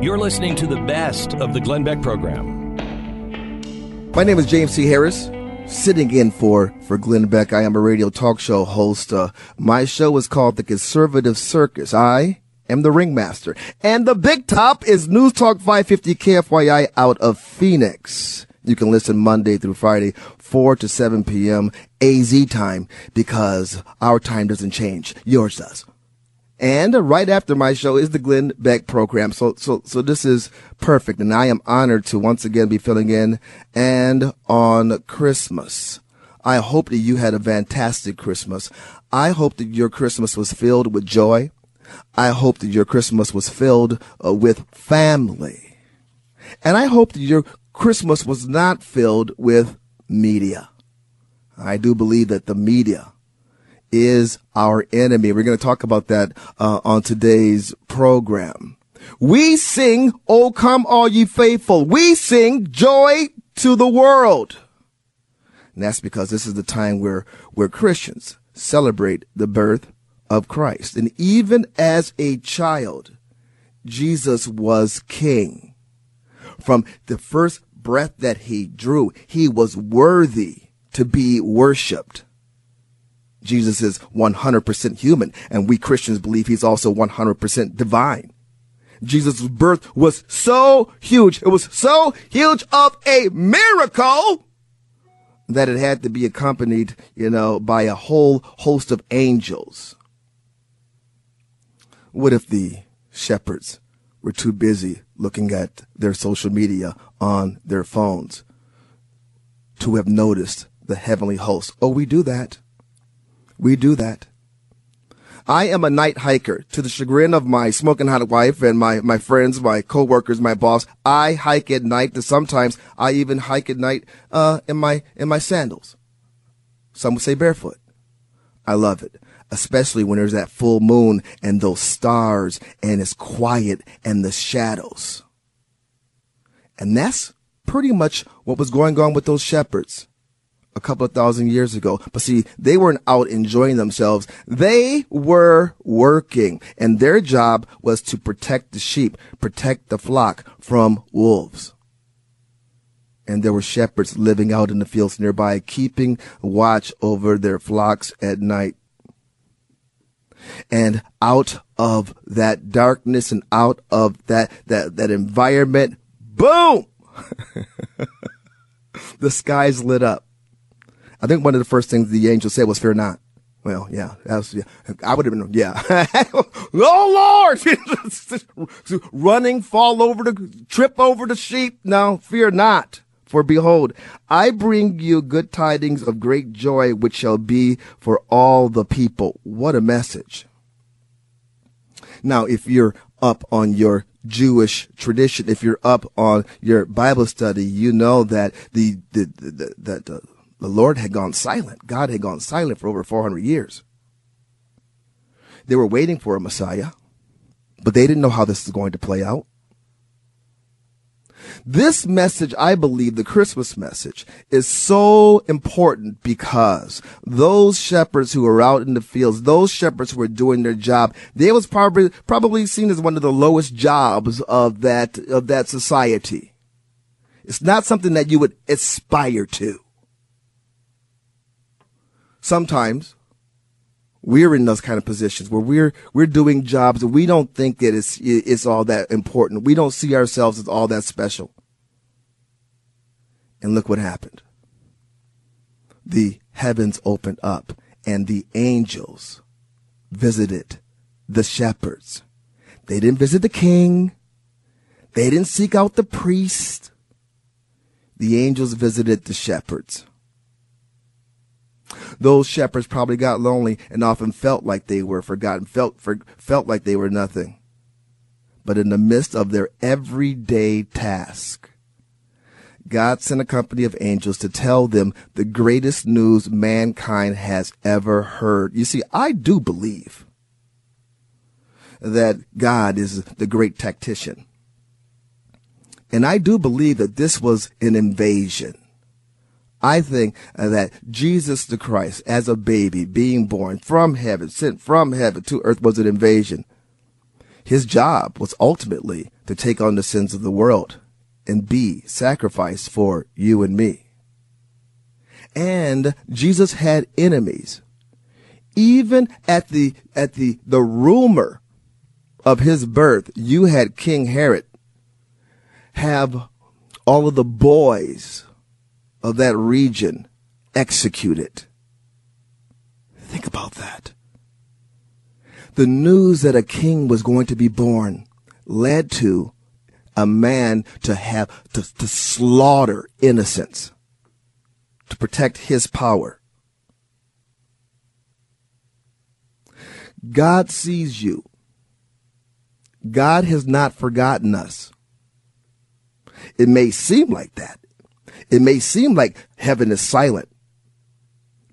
You're listening to the best of the Glenn Beck program. My name is James T. Harris, sitting in for, for Glenn Beck. I am a radio talk show host. Uh, my show is called The Conservative Circus. I am the ringmaster. And the big top is News Talk 550 KFYI out of Phoenix. You can listen Monday through Friday, 4 to 7 p.m. AZ time because our time doesn't change. Yours does. And right after my show is the Glenn Beck program. So, so, so this is perfect. And I am honored to once again be filling in and on Christmas. I hope that you had a fantastic Christmas. I hope that your Christmas was filled with joy. I hope that your Christmas was filled uh, with family. And I hope that your Christmas was not filled with media. I do believe that the media is our enemy. We're going to talk about that uh, on today's program. We sing, Oh come all ye faithful. We sing joy to the world. And that's because this is the time where, where Christians celebrate the birth of Christ. And even as a child, Jesus was king. From the first breath that he drew, he was worthy to be worshiped. Jesus is 100% human, and we Christians believe he's also 100% divine. Jesus' birth was so huge, it was so huge of a miracle that it had to be accompanied, you know, by a whole host of angels. What if the shepherds were too busy looking at their social media on their phones to have noticed the heavenly host? Oh, we do that. We do that. I am a night hiker to the chagrin of my smoking hot wife and my, my friends, my coworkers, my boss. I hike at night. Sometimes I even hike at night, uh, in my, in my sandals. Some would say barefoot. I love it, especially when there's that full moon and those stars and it's quiet and the shadows. And that's pretty much what was going on with those shepherds a couple of thousand years ago. But see, they weren't out enjoying themselves. They were working and their job was to protect the sheep, protect the flock from wolves. And there were shepherds living out in the fields nearby, keeping watch over their flocks at night. And out of that darkness and out of that, that, that environment, boom! the skies lit up I think one of the first things the angel said was, fear not. Well, yeah, that's, yeah. I would have been, yeah. oh Lord! Running, fall over the, trip over the sheep. No, fear not. For behold, I bring you good tidings of great joy, which shall be for all the people. What a message. Now, if you're up on your Jewish tradition, if you're up on your Bible study, you know that the, the, the, the that, uh, the Lord had gone silent. God had gone silent for over 400 years. They were waiting for a Messiah, but they didn't know how this is going to play out. This message, I believe, the Christmas message, is so important because those shepherds who were out in the fields, those shepherds who were doing their job, they was probably probably seen as one of the lowest jobs of that of that society. It's not something that you would aspire to sometimes we're in those kind of positions where we're we're doing jobs that we don't think that it's it's all that important. We don't see ourselves as all that special. And look what happened. The heavens opened up and the angels visited the shepherds. They didn't visit the king. They didn't seek out the priest. The angels visited the shepherds. Those shepherds probably got lonely and often felt like they were forgotten, felt, for, felt like they were nothing. But in the midst of their everyday task, God sent a company of angels to tell them the greatest news mankind has ever heard. You see, I do believe that God is the great tactician. And I do believe that this was an invasion. I think that Jesus the Christ, as a baby, being born from heaven, sent from heaven to earth, was an invasion. His job was ultimately to take on the sins of the world and be sacrificed for you and me. And Jesus had enemies. Even at the, at the, the rumor of his birth, you had King Herod have all of the boys of that region executed. Think about that. The news that a king was going to be born led to a man to have to, to slaughter innocents to protect his power. God sees you. God has not forgotten us. It may seem like that. It may seem like heaven is silent,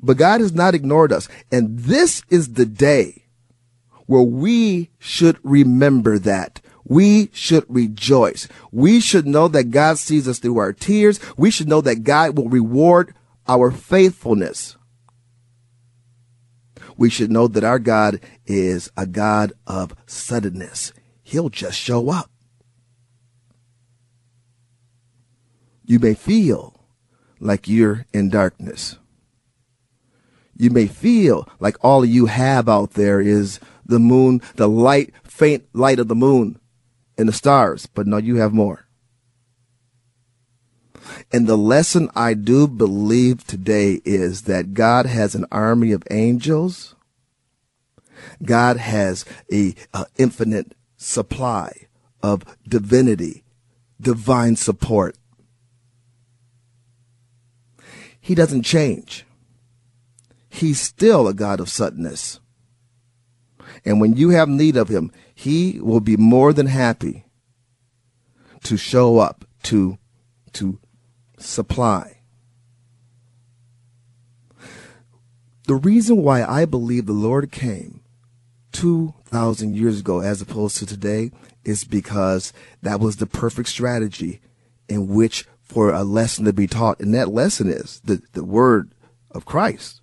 but God has not ignored us. And this is the day where we should remember that. We should rejoice. We should know that God sees us through our tears. We should know that God will reward our faithfulness. We should know that our God is a God of suddenness. He'll just show up. You may feel like you're in darkness. You may feel like all you have out there is the moon, the light, faint light of the moon and the stars, but no, you have more. And the lesson I do believe today is that God has an army of angels. God has a, a infinite supply of divinity, divine support. He doesn't change. He's still a God of suddenness. And when you have need of him, he will be more than happy to show up, to, to supply. The reason why I believe the Lord came 2,000 years ago as opposed to today is because that was the perfect strategy in which for a lesson to be taught. And that lesson is the, the word of Christ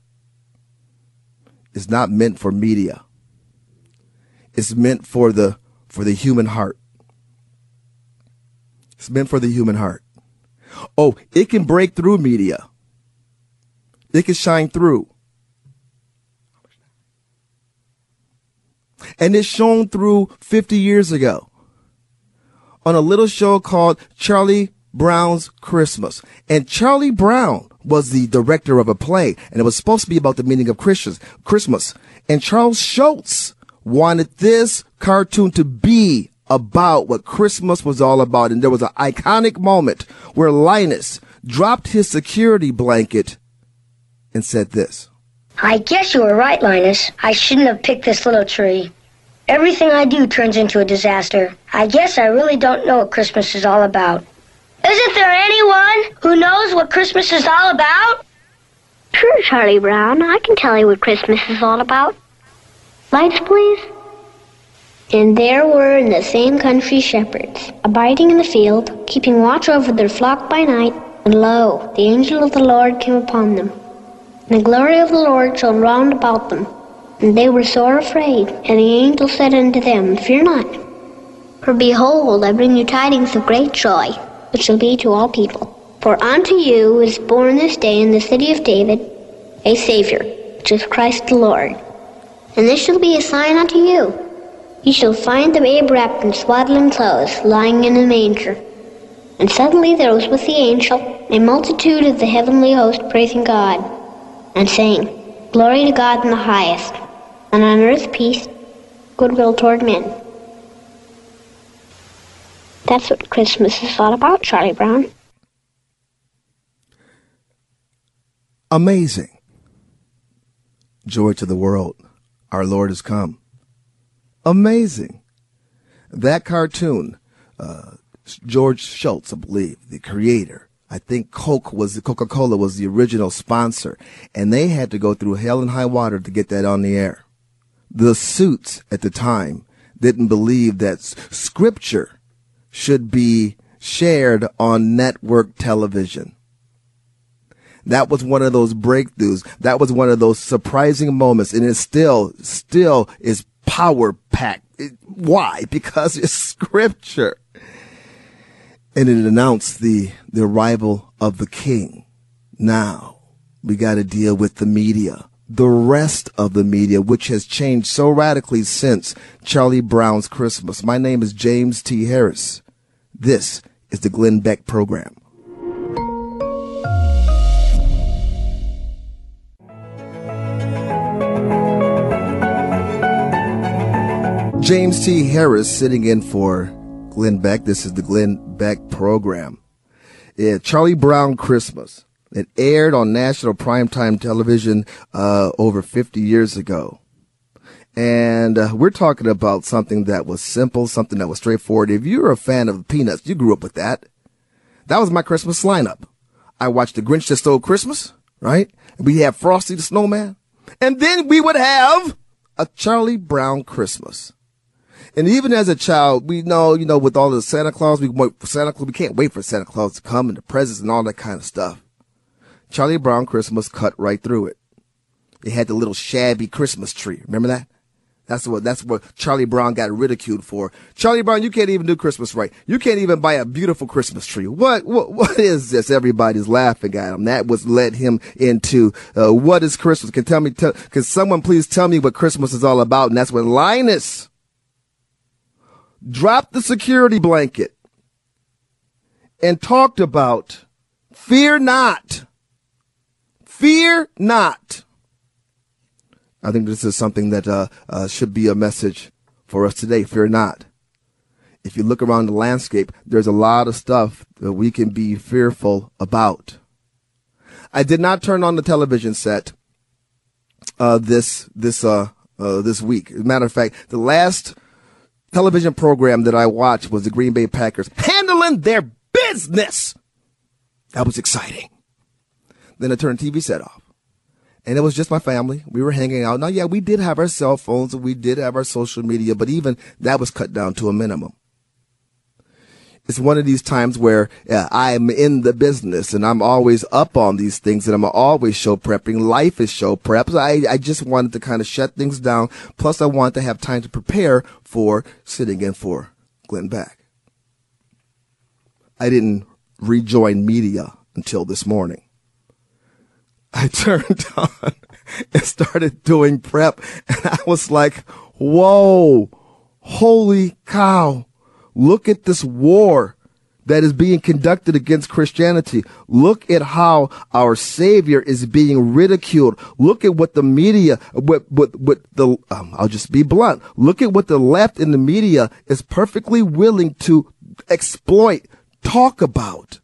is not meant for media. It's meant for the, for the human heart. It's meant for the human heart. Oh, it can break through media. It can shine through. And it's shown through 50 years ago on a little show called Charlie Brown's Christmas. And Charlie Brown was the director of a play, and it was supposed to be about the meaning of Christians, Christmas. And Charles Schulz wanted this cartoon to be about what Christmas was all about. And there was an iconic moment where Linus dropped his security blanket and said this. I guess you were right, Linus. I shouldn't have picked this little tree. Everything I do turns into a disaster. I guess I really don't know what Christmas is all about. Isn't there anyone who knows what Christmas is all about? Sure, Charlie Brown. I can tell you what Christmas is all about. Lights, please. And there were in the same country shepherds, abiding in the field, keeping watch over their flock by night. And lo, the angel of the Lord came upon them. And the glory of the Lord shone round about them. And they were sore afraid. And the angel said unto them, Fear not. For behold, I bring you tidings of great joy which shall be to all people. For unto you is born this day in the city of David a Savior, which is Christ the Lord. And this shall be a sign unto you. Ye shall find the babe wrapped in swaddling clothes, lying in a manger. And suddenly there was with the angel a multitude of the heavenly host praising God, and saying, Glory to God in the highest, and on earth peace, goodwill toward men. That's what Christmas is all about, Charlie Brown. Amazing. Joy to the world. Our Lord has come. Amazing. That cartoon, uh, George Schultz, I believe, the creator. I think Coke was Coca-Cola was the original sponsor, and they had to go through hell and high water to get that on the air. The suits at the time didn't believe that scripture should be shared on network television. That was one of those breakthroughs. That was one of those surprising moments. And it still, still is power packed Why? Because it's scripture. And it announced the, the arrival of the king. Now we got to deal with the media, the rest of the media, which has changed so radically since Charlie Brown's Christmas. My name is James T. Harris. This is the Glenn Beck program. James T. Harris sitting in for Glenn Beck. This is the Glenn Beck program. Yeah, Charlie Brown Christmas. It aired on national primetime television uh, over 50 years ago. And uh, we're talking about something that was simple, something that was straightforward. If you're a fan of Peanuts, you grew up with that. That was my Christmas lineup. I watched The Grinch That Stole Christmas, right? We had Frosty the Snowman. And then we would have a Charlie Brown Christmas. And even as a child, we know, you know, with all the Santa Claus, we wait for Santa Claus. We can't wait for Santa Claus to come and the presents and all that kind of stuff. Charlie Brown Christmas cut right through it. It had the little shabby Christmas tree. Remember that? That's what that's what Charlie Brown got ridiculed for. Charlie Brown, you can't even do Christmas right. You can't even buy a beautiful Christmas tree. What what what is this? Everybody's laughing at him. That was led him into uh, what is Christmas? Can tell me? Tell, can someone please tell me what Christmas is all about? And that's when Linus dropped the security blanket and talked about fear not. Fear not. I think this is something that uh, uh, should be a message for us today. Fear not. If you look around the landscape, there's a lot of stuff that we can be fearful about. I did not turn on the television set uh, this this uh, uh, this week. As a matter of fact, the last television program that I watched was the Green Bay Packers handling their business. That was exciting. Then I turned the TV set off. And it was just my family. We were hanging out. Now, yeah, we did have our cell phones we did have our social media, but even that was cut down to a minimum. It's one of these times where uh, yeah, I'm in the business and I'm always up on these things and I'm always show prepping. Life is show prep. I, I just wanted to kind of shut things down. Plus I wanted to have time to prepare for sitting in for Glenn Beck. I didn't rejoin media until this morning. I turned on and started doing prep and I was like, whoa, holy cow. Look at this war that is being conducted against Christianity. Look at how our Savior is being ridiculed. Look at what the media, what, what, what the, um, I'll just be blunt. Look at what the left in the media is perfectly willing to exploit, talk about.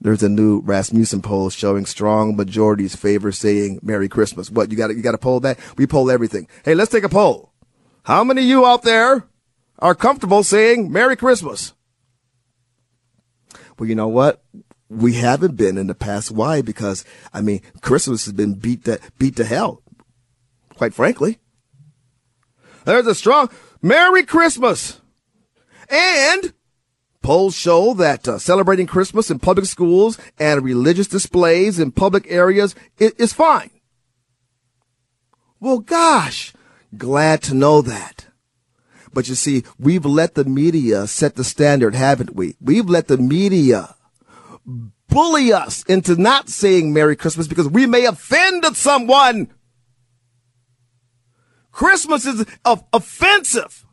There's a new Rasmussen poll showing strong majorities favor saying Merry Christmas. What you got? You got to poll that? We poll everything. Hey, let's take a poll. How many of you out there are comfortable saying Merry Christmas. Well, you know what? We haven't been in the past. Why? Because, I mean, Christmas has been beat to, beat to hell. Quite frankly. There's a strong Merry Christmas. And polls show that uh, celebrating Christmas in public schools and religious displays in public areas is fine. Well, gosh, glad to know that. But you see, we've let the media set the standard, haven't we? We've let the media bully us into not saying Merry Christmas because we may offend someone. Christmas is offensive.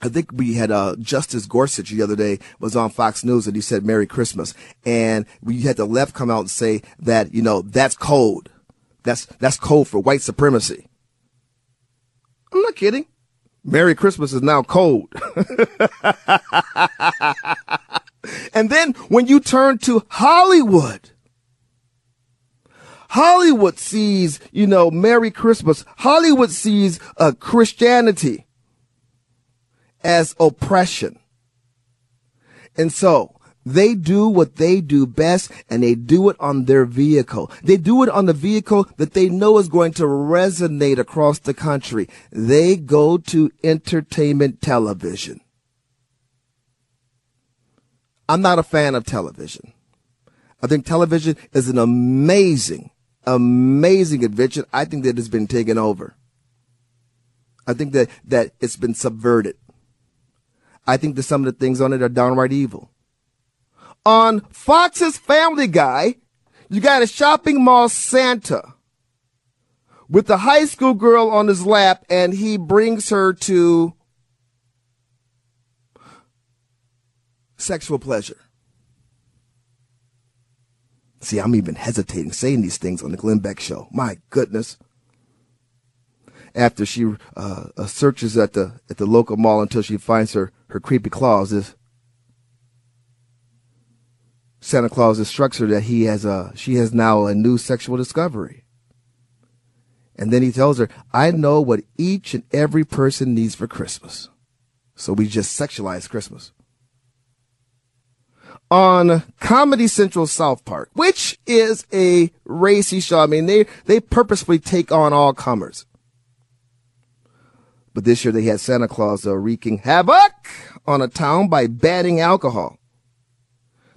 I think we had uh, Justice Gorsuch the other day was on Fox News and he said Merry Christmas, and we had the left come out and say that you know that's code, that's that's code for white supremacy. I'm not kidding. Merry Christmas is now cold. and then when you turn to Hollywood, Hollywood sees, you know, Merry Christmas. Hollywood sees uh, Christianity as oppression. And so they do what they do best and they do it on their vehicle. They do it on the vehicle that they know is going to resonate across the country. They go to entertainment television. I'm not a fan of television. I think television is an amazing, amazing invention. I think that it has been taken over. I think that, that it's been subverted. I think that some of the things on it are downright evil. On Fox's Family Guy, you got a shopping mall Santa with a high school girl on his lap and he brings her to sexual pleasure. See, I'm even hesitating saying these things on the Glenn Beck show. My goodness. After she uh, uh, searches at the at the local mall until she finds her her creepy claws, this Santa Claus instructs her that he has a she has now a new sexual discovery. And then he tells her, "I know what each and every person needs for Christmas." So we just sexualize Christmas on Comedy Central South Park, which is a racy show. I mean, they, they purposefully take on all comers. But this year they had Santa Claus uh, wreaking havoc on a town by banning alcohol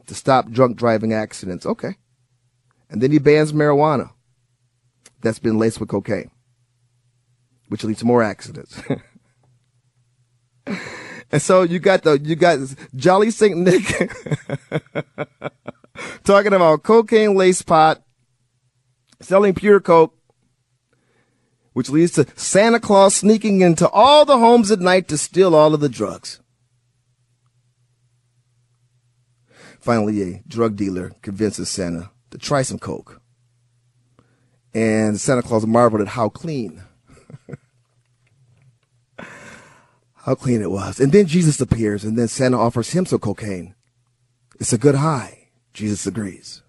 to stop drunk driving accidents. Okay. And then he bans marijuana that's been laced with cocaine, which leads to more accidents. And so you got the you got Jolly Saint Nick talking about cocaine lace pot, selling pure coke, which leads to Santa Claus sneaking into all the homes at night to steal all of the drugs. Finally, a drug dealer convinces Santa to try some coke. And Santa Claus marveled at how clean how clean it was. And then Jesus appears, and then Santa offers him some cocaine. It's a good high. Jesus agrees.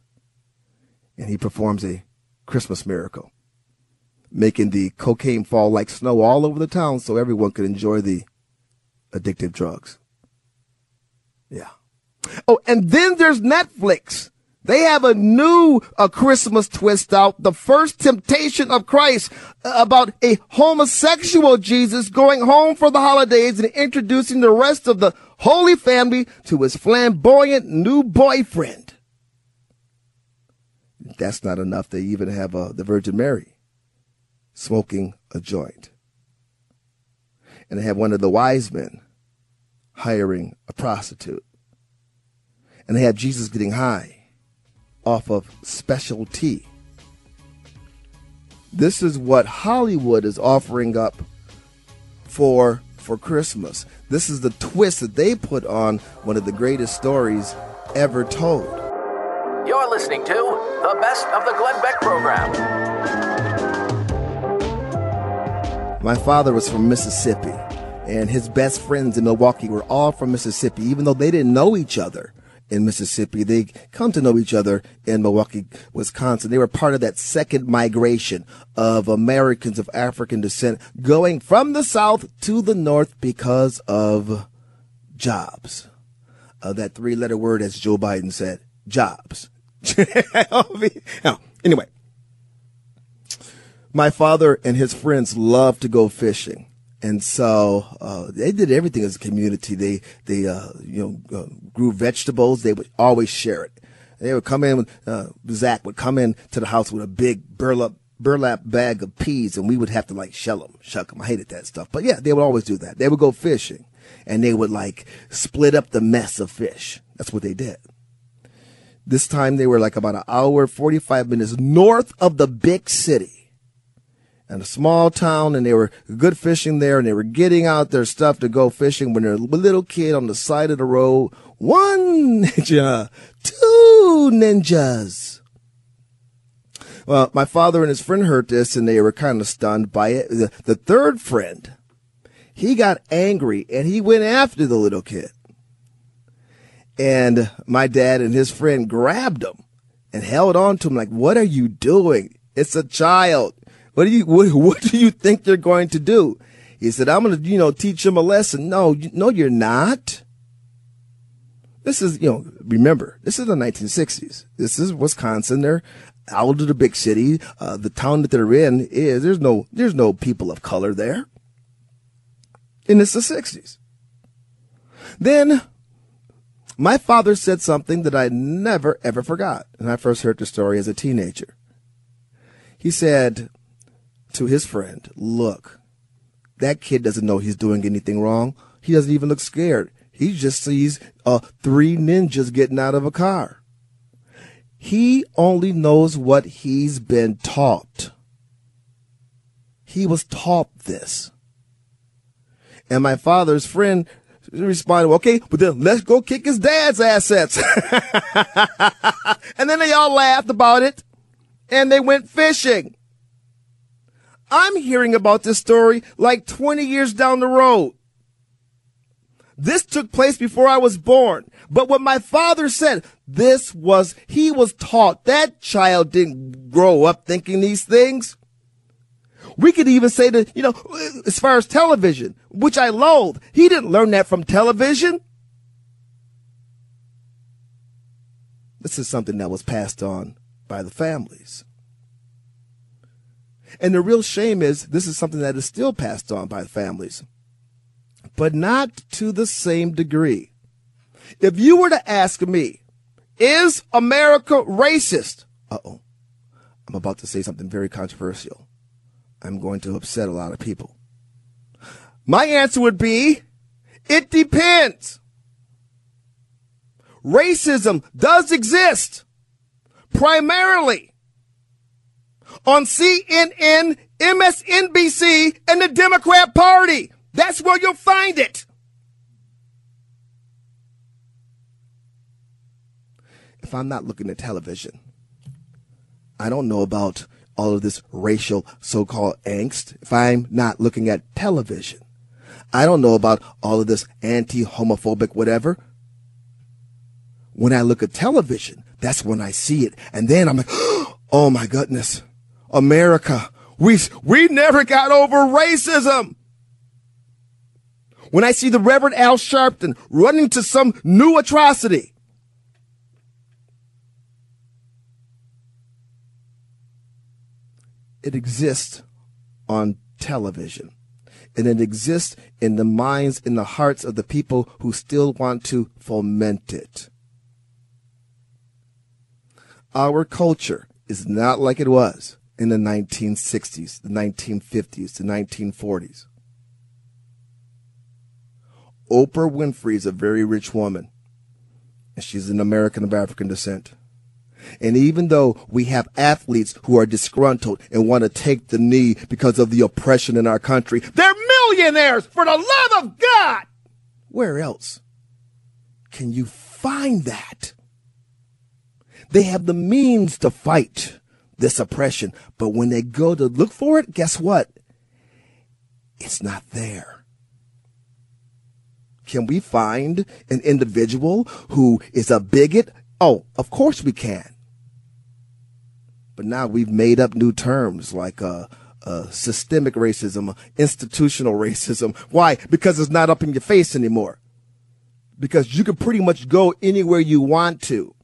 And he performs a Christmas miracle, making the cocaine fall like snow all over the town so everyone could enjoy the addictive drugs. Yeah. Oh, and then there's Netflix. They have a new a Christmas twist out, the first temptation of Christ uh, about a homosexual Jesus going home for the holidays and introducing the rest of the Holy Family to his flamboyant new boyfriend. That's not enough. They even have uh, the Virgin Mary smoking a joint. And they have one of the wise men hiring a prostitute. And they have Jesus getting high off of special tea. This is what Hollywood is offering up for for Christmas. This is the twist that they put on one of the greatest stories ever told. You're listening to the best of the Glenn Beck program. My father was from Mississippi, and his best friends in Milwaukee were all from Mississippi, even though they didn't know each other in Mississippi. They come to know each other in Milwaukee, Wisconsin. They were part of that second migration of Americans of African descent going from the South to the North because of jobs. Uh, that three letter word, as Joe Biden said, jobs. anyway, my father and his friends loved to go fishing. And so uh, they did everything as a community. They they uh, you know uh, grew vegetables. They would always share it. They would come in. Uh, Zach would come in to the house with a big burlap burlap bag of peas, and we would have to like shell them, shuck them. I hated that stuff, but yeah, they would always do that. They would go fishing, and they would like split up the mess of fish. That's what they did. This time they were like about an hour, 45 minutes north of the big city in a small town and they were good fishing there and they were getting out their stuff to go fishing when they're a little kid on the side of the road. One ninja, two ninjas. Well, my father and his friend heard this and they were kind of stunned by it. The, the third friend, he got angry and he went after the little kid. And my dad and his friend grabbed him and held on to him like, what are you doing? It's a child. What do you what, what do you think they're going to do? He said, I'm going to, you know, teach them a lesson. No, no, you're not. This is, you know, remember, this is the 1960s. This is Wisconsin. They're out of the big city. Uh, the town that they're in is, there's no, there's no people of color there. And it's the 60s. Then my father said something that I never ever forgot. And I first heard the story as a teenager. He said, to his friend, look, That kid doesn't know he's doing anything wrong. He doesn't even look scared. He just sees uh, three ninjas getting out of a car. He only knows what he's been taught. He was taught this. And my father's friend responded, okay, but then let's go kick his dad's assets. and then they all laughed about it and they went fishing. I'm hearing about this story like 20 years down the road. This took place before I was born. But what my father said, this was, he was taught. That child didn't grow up thinking these things. We could even say that, you know, as far as television, which I loathe, he didn't learn that from television. This is something that was passed on by the families. And the real shame is this is something that is still passed on by families, but not to the same degree. If you were to ask me, is America racist? Uh oh. I'm about to say something very controversial. I'm going to upset a lot of people. My answer would be, it depends. Racism does exist primarily on CNN, MSNBC, and the Democrat Party. That's where you'll find it. If I'm not looking at television, I don't know about all of this racial so-called angst if I'm not looking at television. I don't know about all of this anti-homophobic whatever. When I look at television, that's when I see it. And then I'm like, oh my goodness, America, we, we never got over racism. When I see the Reverend Al Sharpton running to some new atrocity, it exists on television. And it exists in the minds, in the hearts of the people who still want to foment it. Our culture is not like it was in the 1960s, the 1950s, the 1940s. Oprah Winfrey is a very rich woman, and she's an American of African descent. And even though we have athletes who are disgruntled and want to take the knee because of the oppression in our country, they're millionaires for the love of God. Where else can you find that? They have the means to fight this oppression, but when they go to look for it, guess what? It's not there. Can we find an individual who is a bigot? Oh, of course we can. But now we've made up new terms like uh, uh, systemic racism, institutional racism. Why? Because it's not up in your face anymore. Because you can pretty much go anywhere you want to.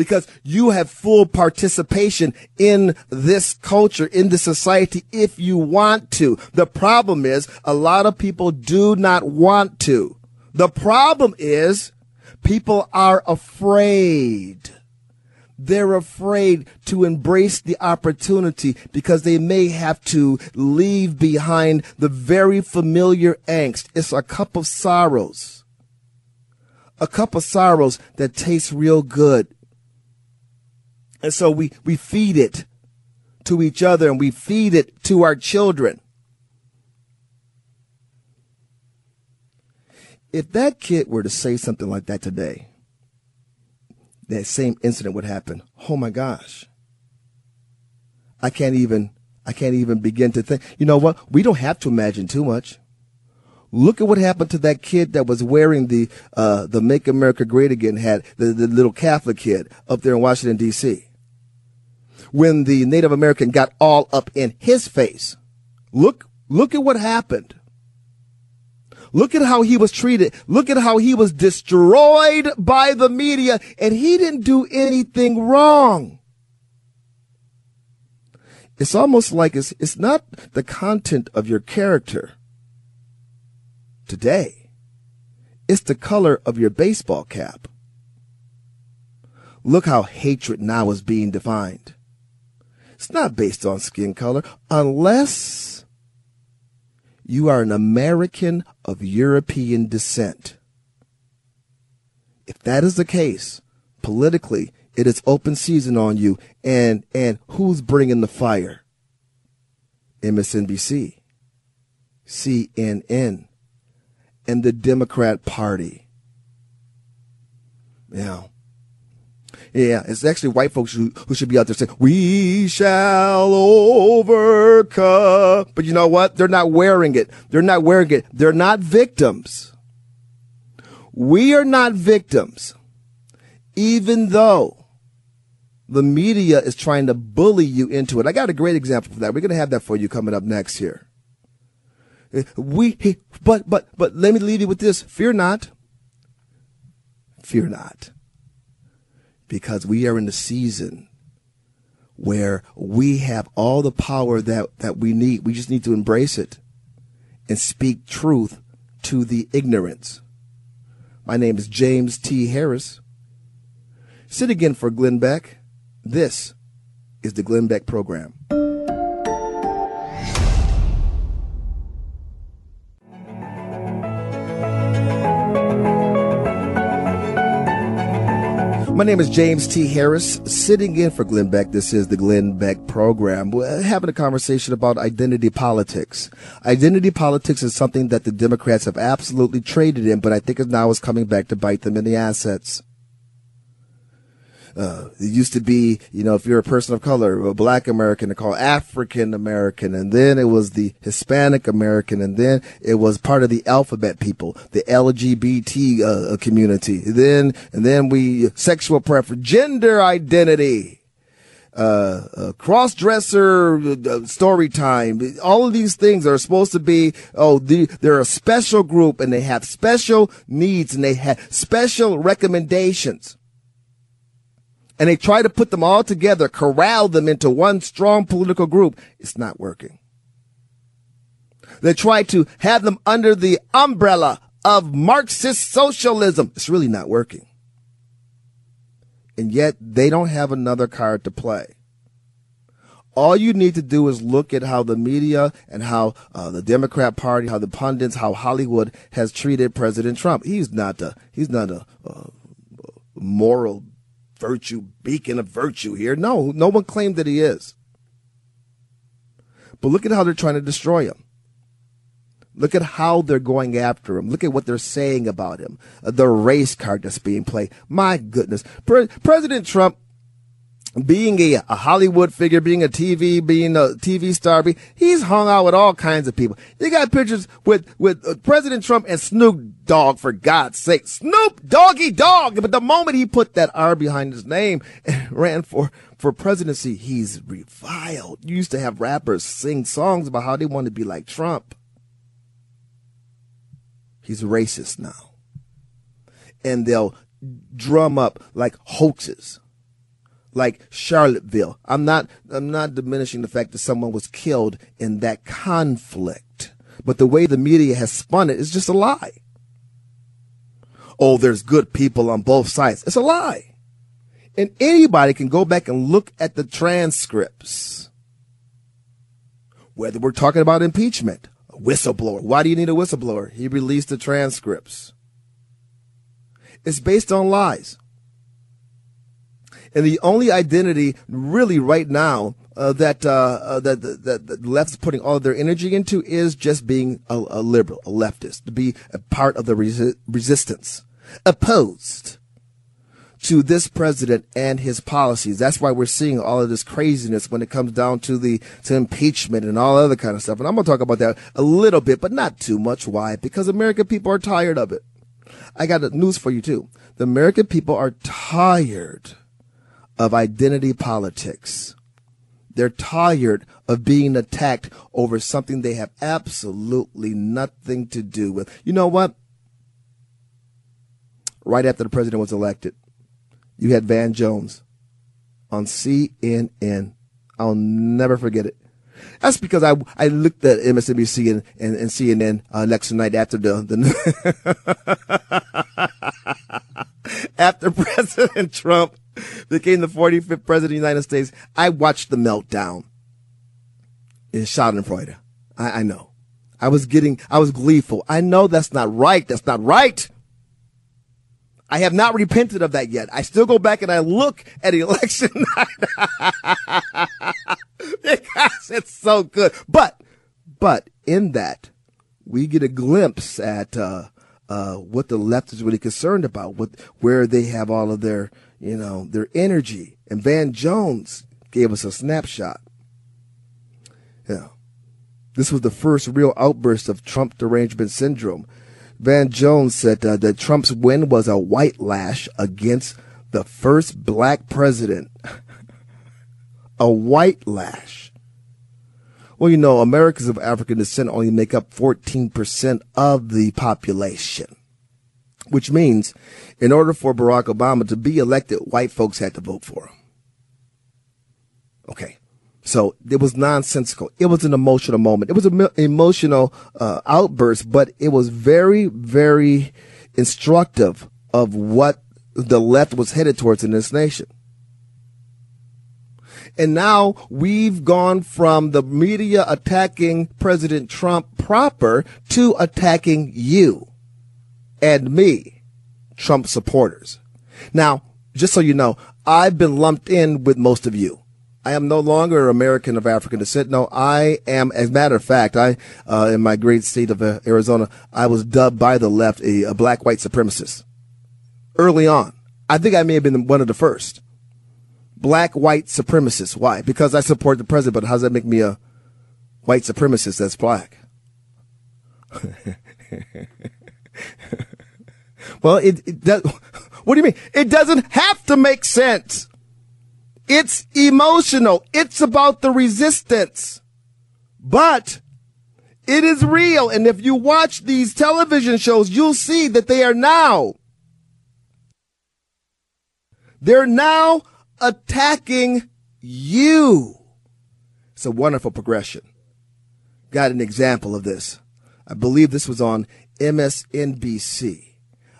Because you have full participation in this culture, in this society, if you want to. The problem is a lot of people do not want to. The problem is people are afraid. They're afraid to embrace the opportunity because they may have to leave behind the very familiar angst. It's a cup of sorrows. A cup of sorrows that tastes real good. And so we, we feed it to each other and we feed it to our children. If that kid were to say something like that today, that same incident would happen. Oh my gosh. I can't even, I can't even begin to think. You know what? We don't have to imagine too much. Look at what happened to that kid that was wearing the, uh, the Make America Great Again hat, the, the little Catholic kid up there in Washington DC. When the Native American got all up in his face. Look, look at what happened. Look at how he was treated. Look at how he was destroyed by the media and he didn't do anything wrong. It's almost like it's, it's not the content of your character today. It's the color of your baseball cap. Look how hatred now is being defined. It's not based on skin color unless you are an American of European descent. If that is the case, politically, it is open season on you. And, and who's bringing the fire? MSNBC, CNN, and the Democrat Party. Yeah. Yeah, it's actually white folks who, who should be out there saying, we shall overcome. But you know what? They're not wearing it. They're not wearing it. They're not victims. We are not victims, even though the media is trying to bully you into it. I got a great example for that. We're going to have that for you coming up next here. We, but, but, but let me leave you with this. Fear not. Fear not because we are in the season where we have all the power that, that we need. We just need to embrace it and speak truth to the ignorance. My name is James T. Harris. Sit again for Glenn Beck. This is the Glenn Beck Program. My name is James T. Harris, sitting in for Glenn Beck. This is the Glenn Beck program. We're having a conversation about identity politics. Identity politics is something that the Democrats have absolutely traded in, but I think now is coming back to bite them in the assets. Uh, it used to be, you know, if you're a person of color, a black American, they call African American, and then it was the Hispanic American, and then it was part of the alphabet people, the LGBT uh, community. Then, and then we sexual preference, gender identity. Uh, uh, cross-dresser uh, story time. All of these things are supposed to be, oh, the, they're a special group and they have special needs and they have special recommendations and they try to put them all together, corral them into one strong political group, it's not working. They try to have them under the umbrella of Marxist socialism. It's really not working. And yet they don't have another card to play. All you need to do is look at how the media and how uh, the Democrat Party, how the pundits, how Hollywood has treated President Trump. He's not a he's not a, a moral virtue, beacon of virtue here. No, no one claimed that he is. But look at how they're trying to destroy him. Look at how they're going after him. Look at what they're saying about him. The race card that's being played. My goodness. Pre- President Trump being a, a, Hollywood figure, being a TV, being a TV star, he's hung out with all kinds of people. You got pictures with, with uh, President Trump and Snoop Dogg, for God's sake. Snoop Doggy Dogg! But the moment he put that R behind his name and ran for, for presidency, he's reviled. You used to have rappers sing songs about how they want to be like Trump. He's racist now. And they'll drum up like hoaxes like Charlottesville. I'm not, I'm not diminishing the fact that someone was killed in that conflict, but the way the media has spun it is just a lie. Oh, there's good people on both sides. It's a lie. And anybody can go back and look at the transcripts. Whether we're talking about impeachment, a whistleblower. Why do you need a whistleblower? He released the transcripts. It's based on lies. And the only identity really right now uh, that, uh, uh, that, that, that the putting all of their energy into is just being a, a liberal, a leftist, to be a part of the resi- resistance, opposed to this president and his policies. That's why we're seeing all of this craziness when it comes down to the to impeachment and all other kind of stuff. And I'm going to talk about that a little bit, but not too much. Why? Because American people are tired of it. I got news for you too. The American people are tired of identity politics. They're tired of being attacked over something they have absolutely nothing to do with. You know what? Right after the president was elected, you had Van Jones on CNN. I'll never forget it. That's because I I looked at MSNBC and, and, and CNN uh, election night after the, the after President Trump became the 45th president of the United States, I watched the meltdown in Schadenfreude. I, I know. I was getting, I was gleeful. I know that's not right. That's not right. I have not repented of that yet. I still go back and I look at election night because it's so good. But, but in that, we get a glimpse at uh, uh, what the left is really concerned about, what where they have all of their, you know, their energy. And Van Jones gave us a snapshot. Yeah. This was the first real outburst of Trump derangement syndrome. Van Jones said uh, that Trump's win was a white lash against the first black president. a white lash. Well, you know, Americans of African descent only make up 14% of the population, which means in order for Barack Obama to be elected, white folks had to vote for him. Okay. So it was nonsensical. It was an emotional moment. It was an emotional uh, outburst, but it was very, very instructive of what the left was headed towards in this nation. And now we've gone from the media attacking President Trump proper to attacking you and me, Trump supporters. Now, just so you know, I've been lumped in with most of you. I am no longer American of African descent. No, I am, as a matter of fact, I, uh, in my great state of uh, Arizona, I was dubbed by the left a, a black white supremacist early on. I think I may have been one of the first black white supremacist. Why? Because I support the president, but how does that make me a white supremacist that's black? well, it, it does. What do you mean? It doesn't have to make sense. It's emotional. It's about the resistance. But it is real. And if you watch these television shows, you'll see that they are now, they're now attacking you. It's a wonderful progression. Got an example of this. I believe this was on MSNBC.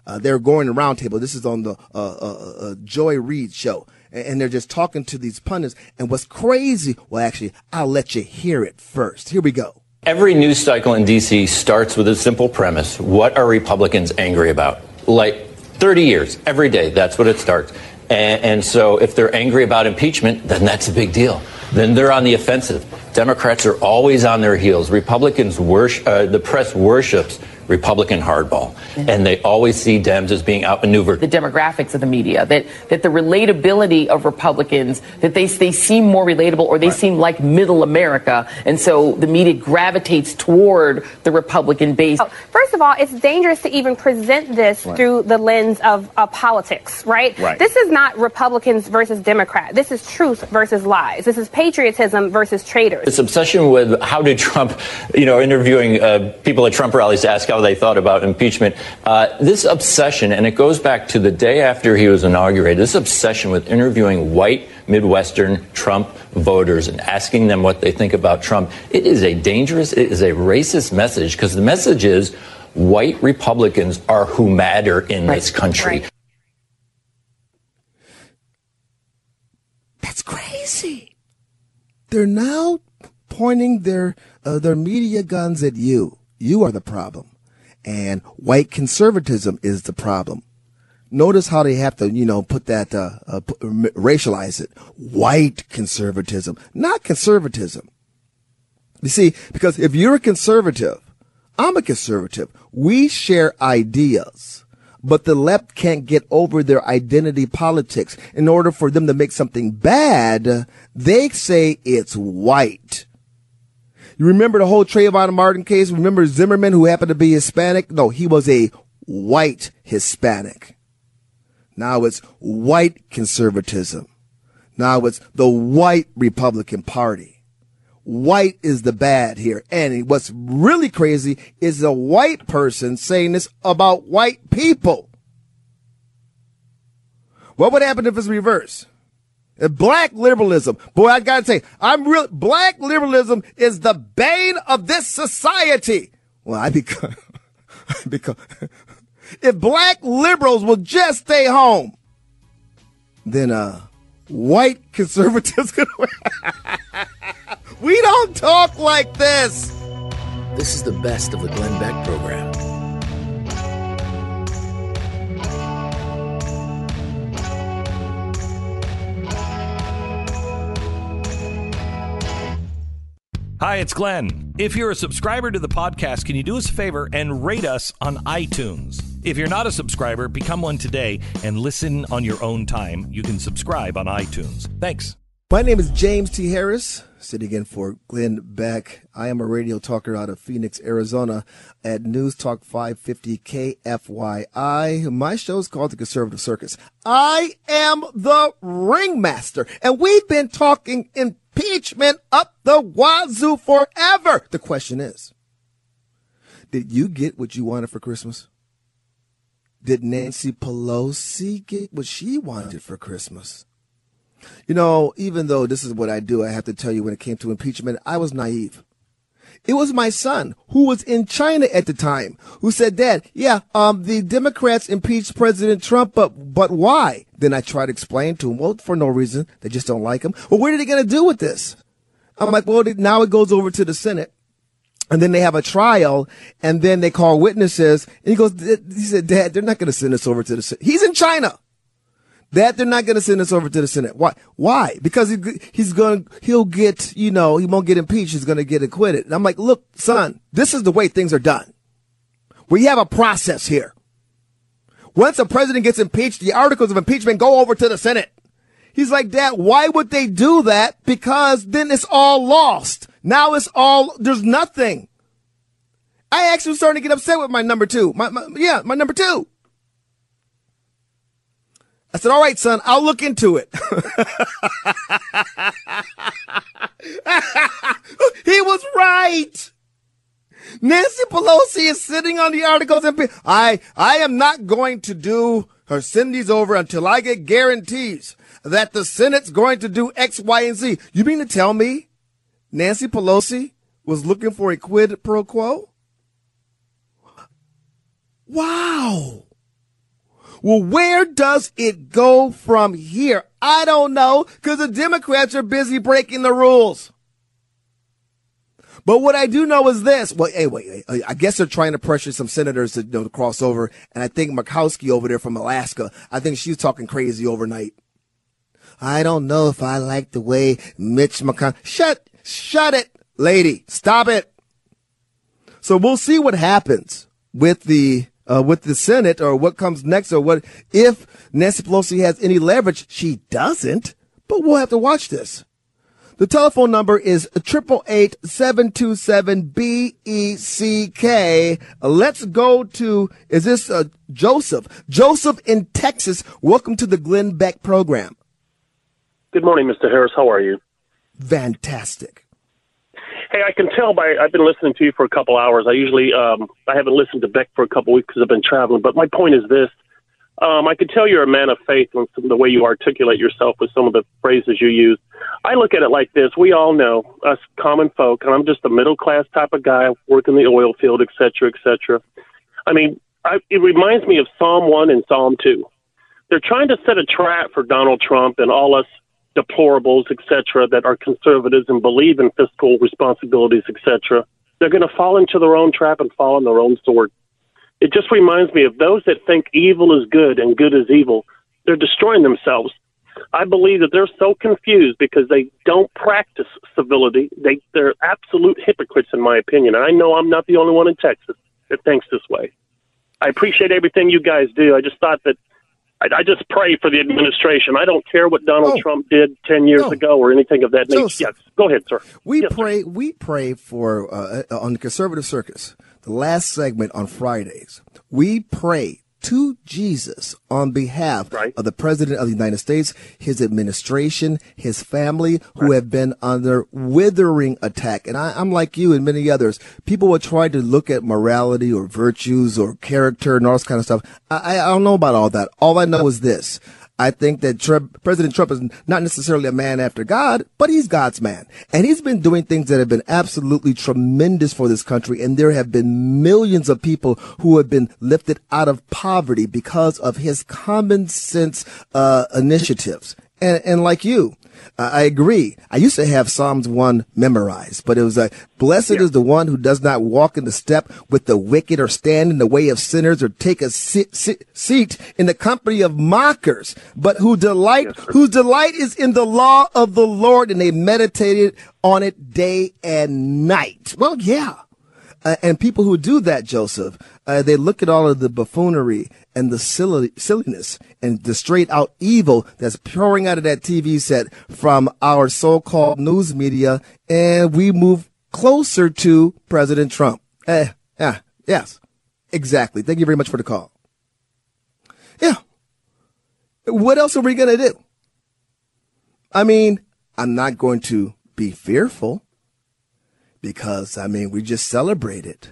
Uh, they're going to roundtable. This is on the uh, uh, uh, Joy Reid show and they're just talking to these pundits. And what's crazy, well, actually, I'll let you hear it first. Here we go. Every news cycle in D.C. starts with a simple premise What are Republicans angry about? Like 30 years, every day, that's what it starts. And, and so if they're angry about impeachment, then that's a big deal. Then they're on the offensive. Democrats are always on their heels. Republicans worship, uh, the press worships Republican hardball. Mm-hmm. And they always see Dems as being outmaneuvered. The demographics of the media, that, that the relatability of Republicans, that they, they seem more relatable or they right. seem like middle America. And so the media gravitates toward the Republican base. Oh, first of all, it's dangerous to even present this right. through the lens of uh, politics, right? right? This is not Republicans versus Democrats. This is truth versus lies. This is patriotism versus traitors. This obsession with how did Trump, you know, interviewing uh, people at Trump rallies to ask how they thought about impeachment. Uh, this obsession, and it goes back to the day after he was inaugurated, this obsession with interviewing white Midwestern Trump voters and asking them what they think about Trump, it is a dangerous, it is a racist message because the message is white Republicans are who matter in right. this country. Right. That's crazy. They're now pointing their uh, their media guns at you. You are the problem and white conservatism is the problem. Notice how they have to, you know, put that, uh, uh, racialize it. White conservatism, not conservatism. You see, because if you're a conservative, I'm a conservative. We share ideas, but the left can't get over their identity politics. In order for them to make something bad, they say it's white. You remember the whole Trayvon Martin case? Remember Zimmerman who happened to be Hispanic? No, he was a white Hispanic. Now it's white conservatism. Now it's the white Republican Party. White is the bad here. And what's really crazy is a white person saying this about white people. What would happen if it's reversed? Black liberalism. Boy, I gotta say, I'm real, black liberalism is the bane of this society. Well, I become, because if black liberals will just stay home, then uh, white conservatives could we don't talk like this. This is the best of the Glenn Beck program. Hi, it's Glenn. If you're a subscriber to the podcast, can you do us a favor and rate us on iTunes? If you're not a subscriber, become one today and listen on your own time. You can subscribe on iTunes. Thanks. My name is James T. Harris, sitting in for Glenn Beck. I am a radio talker out of Phoenix, Arizona at News Talk 550 KFYI. My show is called The Conservative Circus. I am the ringmaster, and we've been talking in impeachment up the wazoo forever. The question is, did you get what you wanted for Christmas? Did Nancy Pelosi get what she wanted for Christmas? You know, even though this is what I do, I have to tell you when it came to impeachment, I was naive. It was my son who was in China at the time who said, Dad, yeah, um, the Democrats impeached President Trump, but, but why? Then I tried to explain to him, well, for no reason. They just don't like him. Well, what are they going to do with this? I'm like, well, now it goes over to the Senate. And then they have a trial, and then they call witnesses. And he goes, he said, Dad, they're not going to send us over to the. He's in China that they're not going to send us over to the Senate. Why? Why? Because he, he's going he'll get, you know, he won't get impeached. He's going to get acquitted. And I'm like, look, son, this is the way things are done. We have a process here. Once a president gets impeached, the articles of impeachment go over to the Senate. He's like, Dad, why would they do that? Because then it's all lost. Now it's all, there's nothing. I actually was starting to get upset with my number two. My, my yeah, my number two. I said, all right, son, I'll look into it. he was right. Nancy Pelosi is sitting on the articles and I, I am not going to do her send these over until I get guarantees that the Senate's going to do X, Y, and Z. You mean to tell me Nancy Pelosi was looking for a quid pro quo? Wow. Well, where does it go from here? I don't know because the Democrats are busy breaking the rules. But what I do know is this. Well, anyway, I guess they're trying to pressure some senators to, you know, to cross over. And I think Murkowski over there from Alaska, I think she's talking crazy overnight. I don't know if I like the way Mitch McConnell. Shut, shut it, lady. Stop it. So we'll see what happens with the uh, with the Senate or what comes next or what if Nancy Pelosi has any leverage. She doesn't, but we'll have to watch this. The telephone number is triple eight seven two seven B E C K. Let's go to is this uh, Joseph? Joseph in Texas. Welcome to the Glenn Beck program. Good morning, Mr. Harris. How are you? Fantastic. Hey, I can tell by I've been listening to you for a couple hours. I usually um, I haven't listened to Beck for a couple weeks because I've been traveling. But my point is this: um, I can tell you're a man of faith on the way you articulate yourself with some of the phrases you use. I look at it like this: we all know us common folk, and I'm just a middle class type of guy, working the oil field, et cetera, et cetera. I mean, I, it reminds me of Psalm one and Psalm two. They're trying to set a trap for Donald Trump and all us deplorables, etc., that are conservatives and believe in fiscal responsibilities, etc., they're going to fall into their own trap and fall on their own sword. It just reminds me of those that think evil is good and good is evil. They're destroying themselves. I believe that they're so confused because they don't practice civility. They they're absolute hypocrites, in my opinion. And I know I'm not the only one in Texas that thinks this way. I appreciate everything you guys do. I just thought that I, I, just pray for the administration. I don't care what Donald oh, Trump did ten years no. ago or anything of that nature. So, yes, go ahead, sir. We yes, pray. Sir. We pray for uh, on the conservative circus. The last segment on Fridays, we pray to Jesus on behalf right. of the President of the United States, his administration, his family, who right. have been under withering attack. And I, am like you and many others. People will try to look at morality or virtues or character and all this kind of stuff. I, I don't know about all that. All I know is this. I think that Trump, President Trump is not necessarily a man after God, but he's God's man. And he's been doing things that have been absolutely tremendous for this country. And there have been millions of people who have been lifted out of poverty because of his common sense, uh, initiatives. And, and like you, uh, I agree. I used to have Psalms 1 memorized, but it was like, blessed yeah. is the one who does not walk in the step with the wicked or stand in the way of sinners or take a sit, sit, seat in the company of mockers, but who delight, yes, whose delight is in the law of the Lord and they meditated on it day and night. Well, yeah. Uh, and people who do that, Joseph, uh, they look at all of the buffoonery and the silly, silliness and the straight out evil that's pouring out of that TV set from our so-called news media, and we move closer to President Trump. Eh, yeah, yes, exactly. Thank you very much for the call. Yeah. What else are we going to do? I mean, I'm not going to be fearful because, I mean, we just celebrated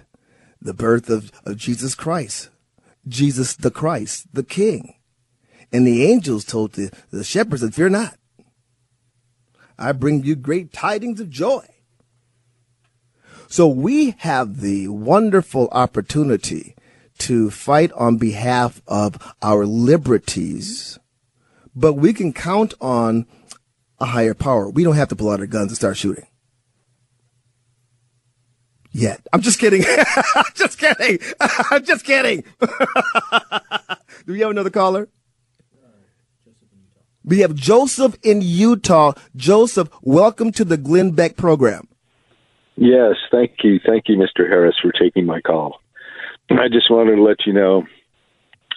the birth of, of Jesus Christ, Jesus the Christ, the King. And the angels told the, the shepherds that fear not. I bring you great tidings of joy. So we have the wonderful opportunity to fight on behalf of our liberties, but we can count on a higher power. We don't have to pull out our guns and start shooting yet. I'm just kidding. just kidding. I'm just kidding. Do we have another caller? We have Joseph in Utah. Joseph, welcome to the Glenn Beck program. Yes, thank you. Thank you, Mr. Harris, for taking my call. I just wanted to let you know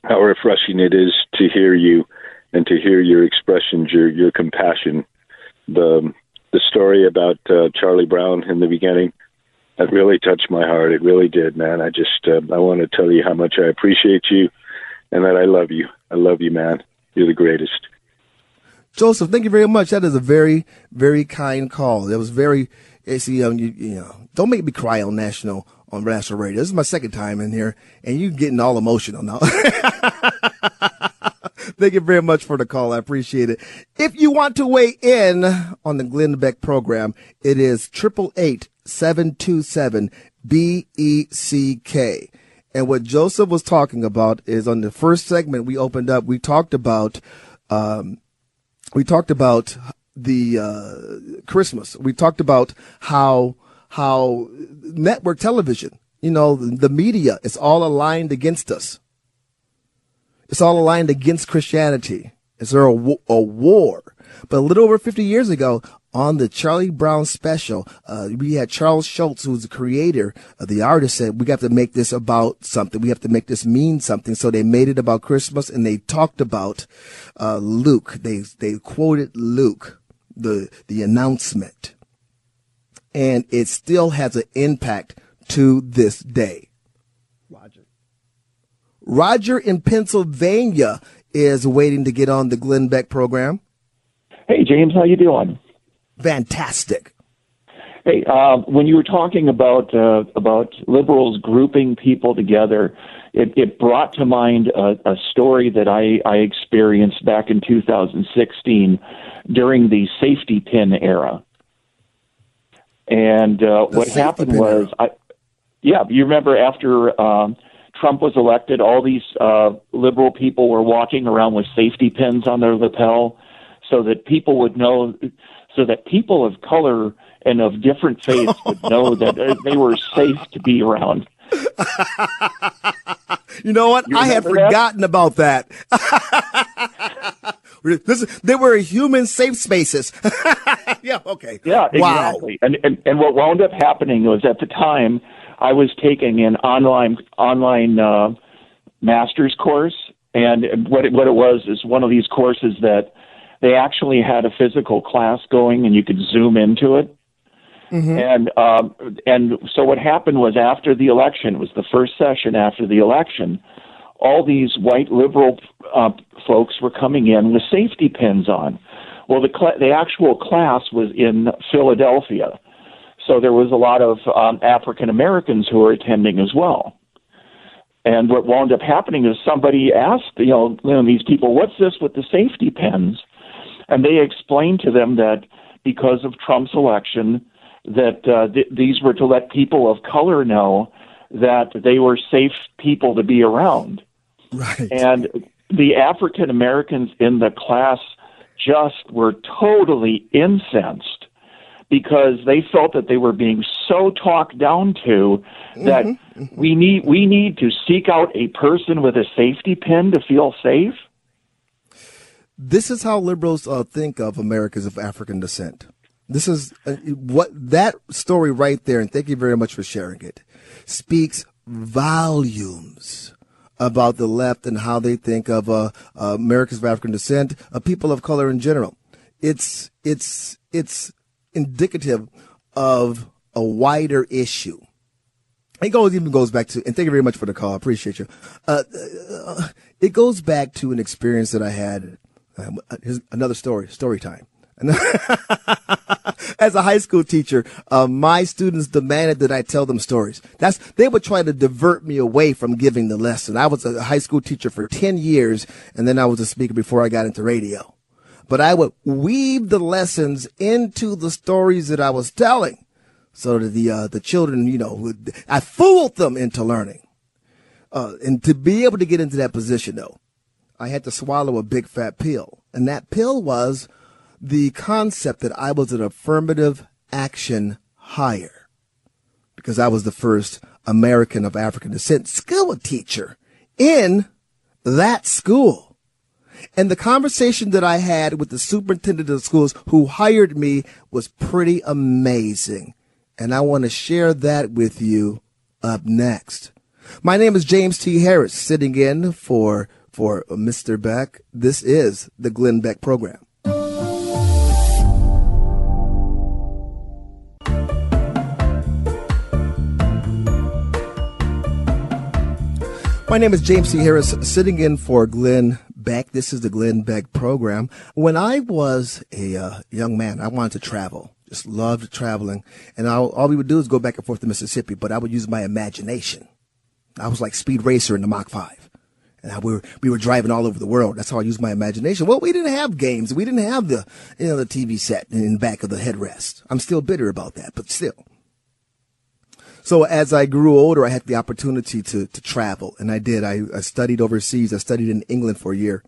how refreshing it is to hear you and to hear your expressions, your your compassion. The the story about uh, Charlie Brown in the beginning that really touched my heart. It really did, man. I just uh, I want to tell you how much I appreciate you and that I love you. I love you, man. You're the greatest. Joseph, thank you very much. That is a very, very kind call. That was very, see, um, you, you know, don't make me cry on national, on national radio. This is my second time in here and you getting all emotional now. Thank you very much for the call. I appreciate it. If you want to weigh in on the Glenn Beck program, it is triple eight 727 BECK. And what Joseph was talking about is on the first segment we opened up, we talked about, um, we talked about the, uh, Christmas. We talked about how, how network television, you know, the media is all aligned against us. It's all aligned against Christianity. Is there a, a war? But a little over 50 years ago, on the Charlie Brown special, uh, we had Charles Schulz, who's the creator, uh, the artist said, we have to make this about something. We have to make this mean something. So they made it about Christmas and they talked about, uh, Luke. They, they quoted Luke, the, the announcement. And it still has an impact to this day. Roger. Roger in Pennsylvania is waiting to get on the Glenn Beck program. Hey, James, how you doing? Fantastic. Hey, uh, when you were talking about uh, about liberals grouping people together, it, it brought to mind a, a story that I, I experienced back in 2016 during the safety pin era. And uh, what happened was, I, yeah, you remember after um, Trump was elected, all these uh, liberal people were walking around with safety pins on their lapel so that people would know so that people of color and of different faiths would know that they were safe to be around. you know what? You I had forgotten that? about that. this, they were human safe spaces. yeah, okay. Yeah, exactly. Wow. And, and and what wound up happening was at the time I was taking an online online uh, master's course, and what it, what it was is one of these courses that they actually had a physical class going and you could zoom into it. Mm-hmm. And um, and so what happened was after the election was the first session after the election, all these white liberal uh, folks were coming in with safety pins on. Well, the cl- the actual class was in Philadelphia, so there was a lot of um, African Americans who were attending as well. And what wound up happening is somebody asked, you know, you know, these people, what's this with the safety pins? And they explained to them that because of Trump's election, that uh, th- these were to let people of color know that they were safe people to be around. Right. And the African Americans in the class just were totally incensed because they felt that they were being so talked down to that mm-hmm. we need we need to seek out a person with a safety pin to feel safe. This is how liberals uh, think of Americans of African descent. This is uh, what that story right there, and thank you very much for sharing it, speaks volumes about the left and how they think of uh, uh, Americans of African descent, uh, people of color in general. It's it's it's indicative of a wider issue. It goes even goes back to, and thank you very much for the call. I appreciate you. Uh, uh, it goes back to an experience that I had. Um, here's another story, story time. As a high school teacher, uh, my students demanded that I tell them stories. That's they would try to divert me away from giving the lesson. I was a high school teacher for ten years, and then I was a speaker before I got into radio. But I would weave the lessons into the stories that I was telling, so that the uh, the children, you know, would, I fooled them into learning. Uh, and to be able to get into that position, though, I had to swallow a big fat pill, and that pill was the concept that I was an affirmative action hire because I was the first American of African descent school teacher in that school. And the conversation that I had with the superintendent of the schools who hired me was pretty amazing. And I want to share that with you up next. My name is James T. Harris, sitting in for, for Mr. Beck. This is the Glenn Beck program. My name is James T. Harris, sitting in for Glenn Beck. This is the Glenn Beck program. When I was a uh, young man, I wanted to travel. Just loved traveling. And all, all we would do is go back and forth to Mississippi, but I would use my imagination. I was like Speed Racer in the Mach 5. And we were, we were driving all over the world. That's how I used my imagination. Well, we didn't have games. We didn't have the, you know, the TV set in the back of the headrest. I'm still bitter about that, but still. So as I grew older, I had the opportunity to, to travel and I did. I, I studied overseas. I studied in England for a year.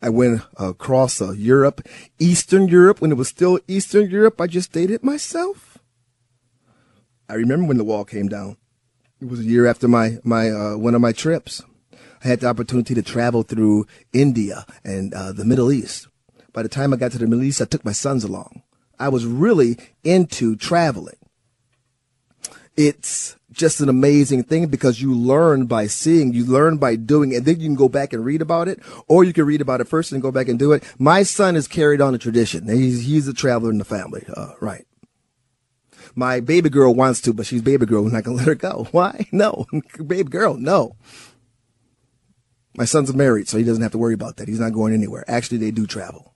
I went across uh, Europe, Eastern Europe, when it was still Eastern Europe. I just dated myself. I remember when the wall came down. It was a year after my, my, uh, one of my trips. Had the opportunity to travel through India and uh, the Middle East. By the time I got to the Middle East, I took my sons along. I was really into traveling it's just an amazing thing because you learn by seeing, you learn by doing, and then you can go back and read about it, or you can read about it first and go back and do it. My son has carried on the tradition. He's, he's a traveler in the family. Uh, right. My baby girl wants to, but she's baby girl. We're not to let her go. Why? No. baby girl, no. My son's married, so he doesn't have to worry about that. He's not going anywhere. Actually, they do travel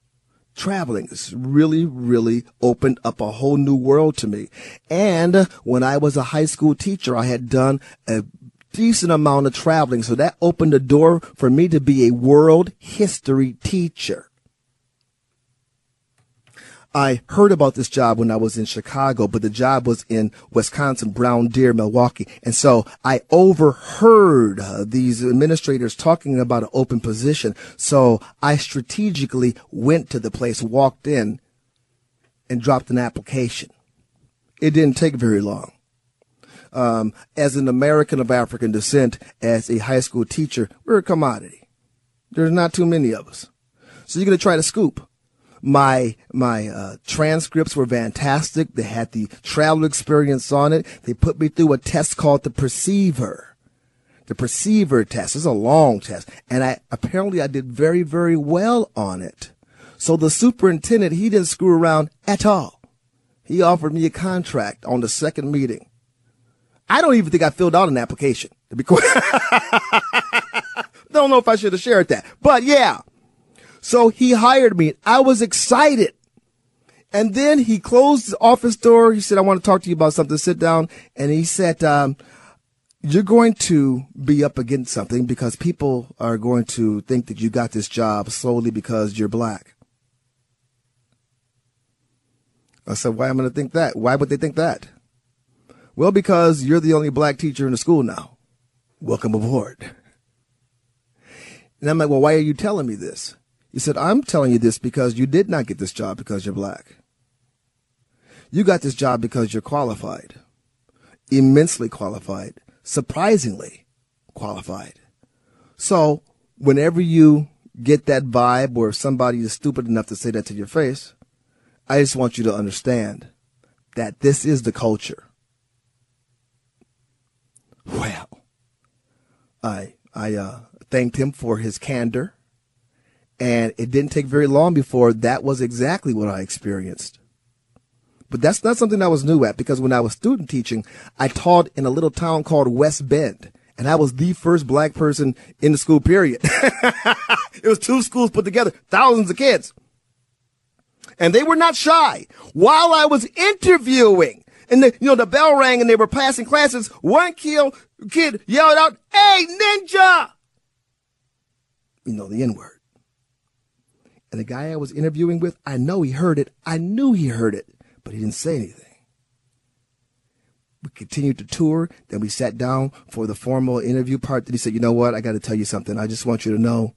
traveling has really, really opened up a whole new world to me. And when I was a high school teacher, I had done a decent amount of traveling. So that opened the door for me to be a world history teacher. I heard about this job when I was in Chicago, but the job was in Wisconsin, Brown Deer, Milwaukee. And so I overheard uh, these administrators talking about an open position. So I strategically went to the place, walked in, and dropped an application. It didn't take very long. Um, as an American of African descent, as a high school teacher, we're a commodity. There's not too many of us. So you're going to try to scoop. My my uh, transcripts were fantastic. They had the travel experience on it. They put me through a test called the Perceiver. The Perceiver test is a long test, and I apparently I did very very well on it. So the superintendent he didn't screw around at all. He offered me a contract on the second meeting. I don't even think I filled out an application to be quite. don't know if I should have shared that, but yeah. So he hired me. I was excited. And then he closed the office door. He said, I want to talk to you about something. Sit down. And he said, um, you're going to be up against something because people are going to think that you got this job solely because you're black. I said, why am I going to think that? Why would they think that? Well, because you're the only black teacher in the school now. Welcome aboard. And I'm like, well, why are you telling me this? He said, I'm telling you this because you did not get this job because you're black. You got this job because you're qualified, immensely qualified, surprisingly qualified. So whenever you get that vibe or somebody is stupid enough to say that to your face, I just want you to understand that this is the culture. Well, I I uh, thanked him for his candor, and it didn't take very long before that was exactly what I experienced. But that's not something I was new at because when I was student teaching, I taught in a little town called West Bend. And I was the first black person in the school period. it was two schools put together, thousands of kids. And they were not shy. While I was interviewing, and the, you know, the bell rang and they were passing classes, one kid, kid yelled out, Hey, ninja! You know, the N word. And the guy I was interviewing with, I know he heard it. I knew he heard it but he didn't say anything. We continued to tour. Then we sat down for the formal interview part. Then he said, you know what? I got to tell you something. I just want you to know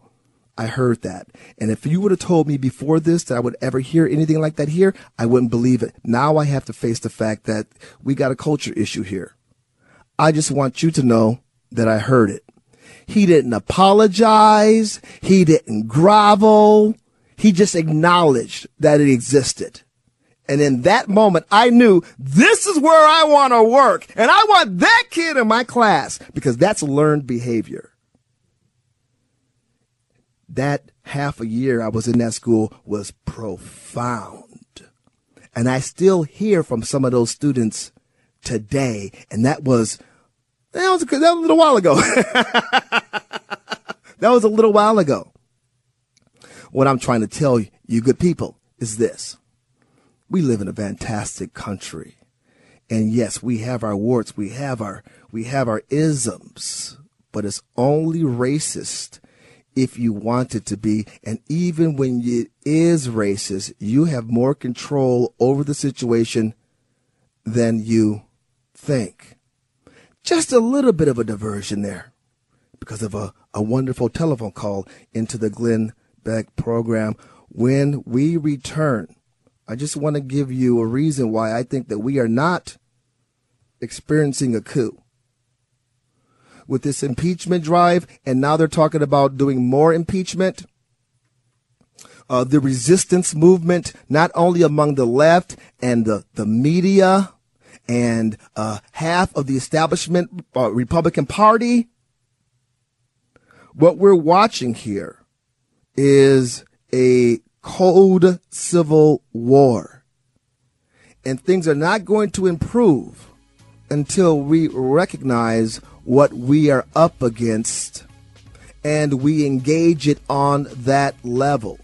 I heard that. And if you would have told me before this that I would ever hear anything like that here, I wouldn't believe it. Now I have to face the fact that we got a culture issue here. I just want you to know that I heard it. He didn't apologize. He didn't grovel. He just acknowledged that it existed. And in that moment, I knew this is where I want to work. And I want that kid in my class because that's learned behavior. That half a year I was in that school was profound. And I still hear from some of those students today. And that was, that was, that was a little while ago. that was a little while ago. What I'm trying to tell you, good people, is this we live in a fantastic country. And yes, we have our warts, we have our we have our isms, but it's only racist if you want it to be. And even when it is racist, you have more control over the situation than you think. Just a little bit of a diversion there because of a, a wonderful telephone call into the Glenn Beck program. When we return, I just want to give you a reason why I think that we are not experiencing a coup. With this impeachment drive, and now they're talking about doing more impeachment. Uh, the resistance movement, not only among the left and the, the media and uh, half of the establishment uh, Republican Party, what we're watching here is a cold civil war. And things are not going to improve until we recognize what we are up against and we engage it on that level.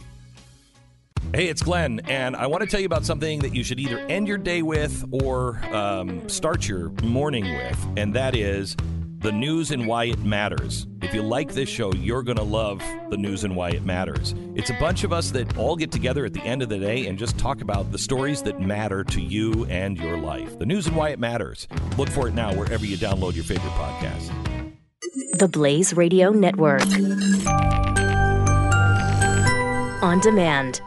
Hey, it's Glenn, and I want to tell you about something that you should either end your day with or um, start your morning with, and that is the news and why it matters. If you like this show, you're going to love the news and why it matters. It's a bunch of us that all get together at the end of the day and just talk about the stories that matter to you and your life. The news and why it matters. Look for it now wherever you download your favorite podcast. The Blaze Radio Network. On demand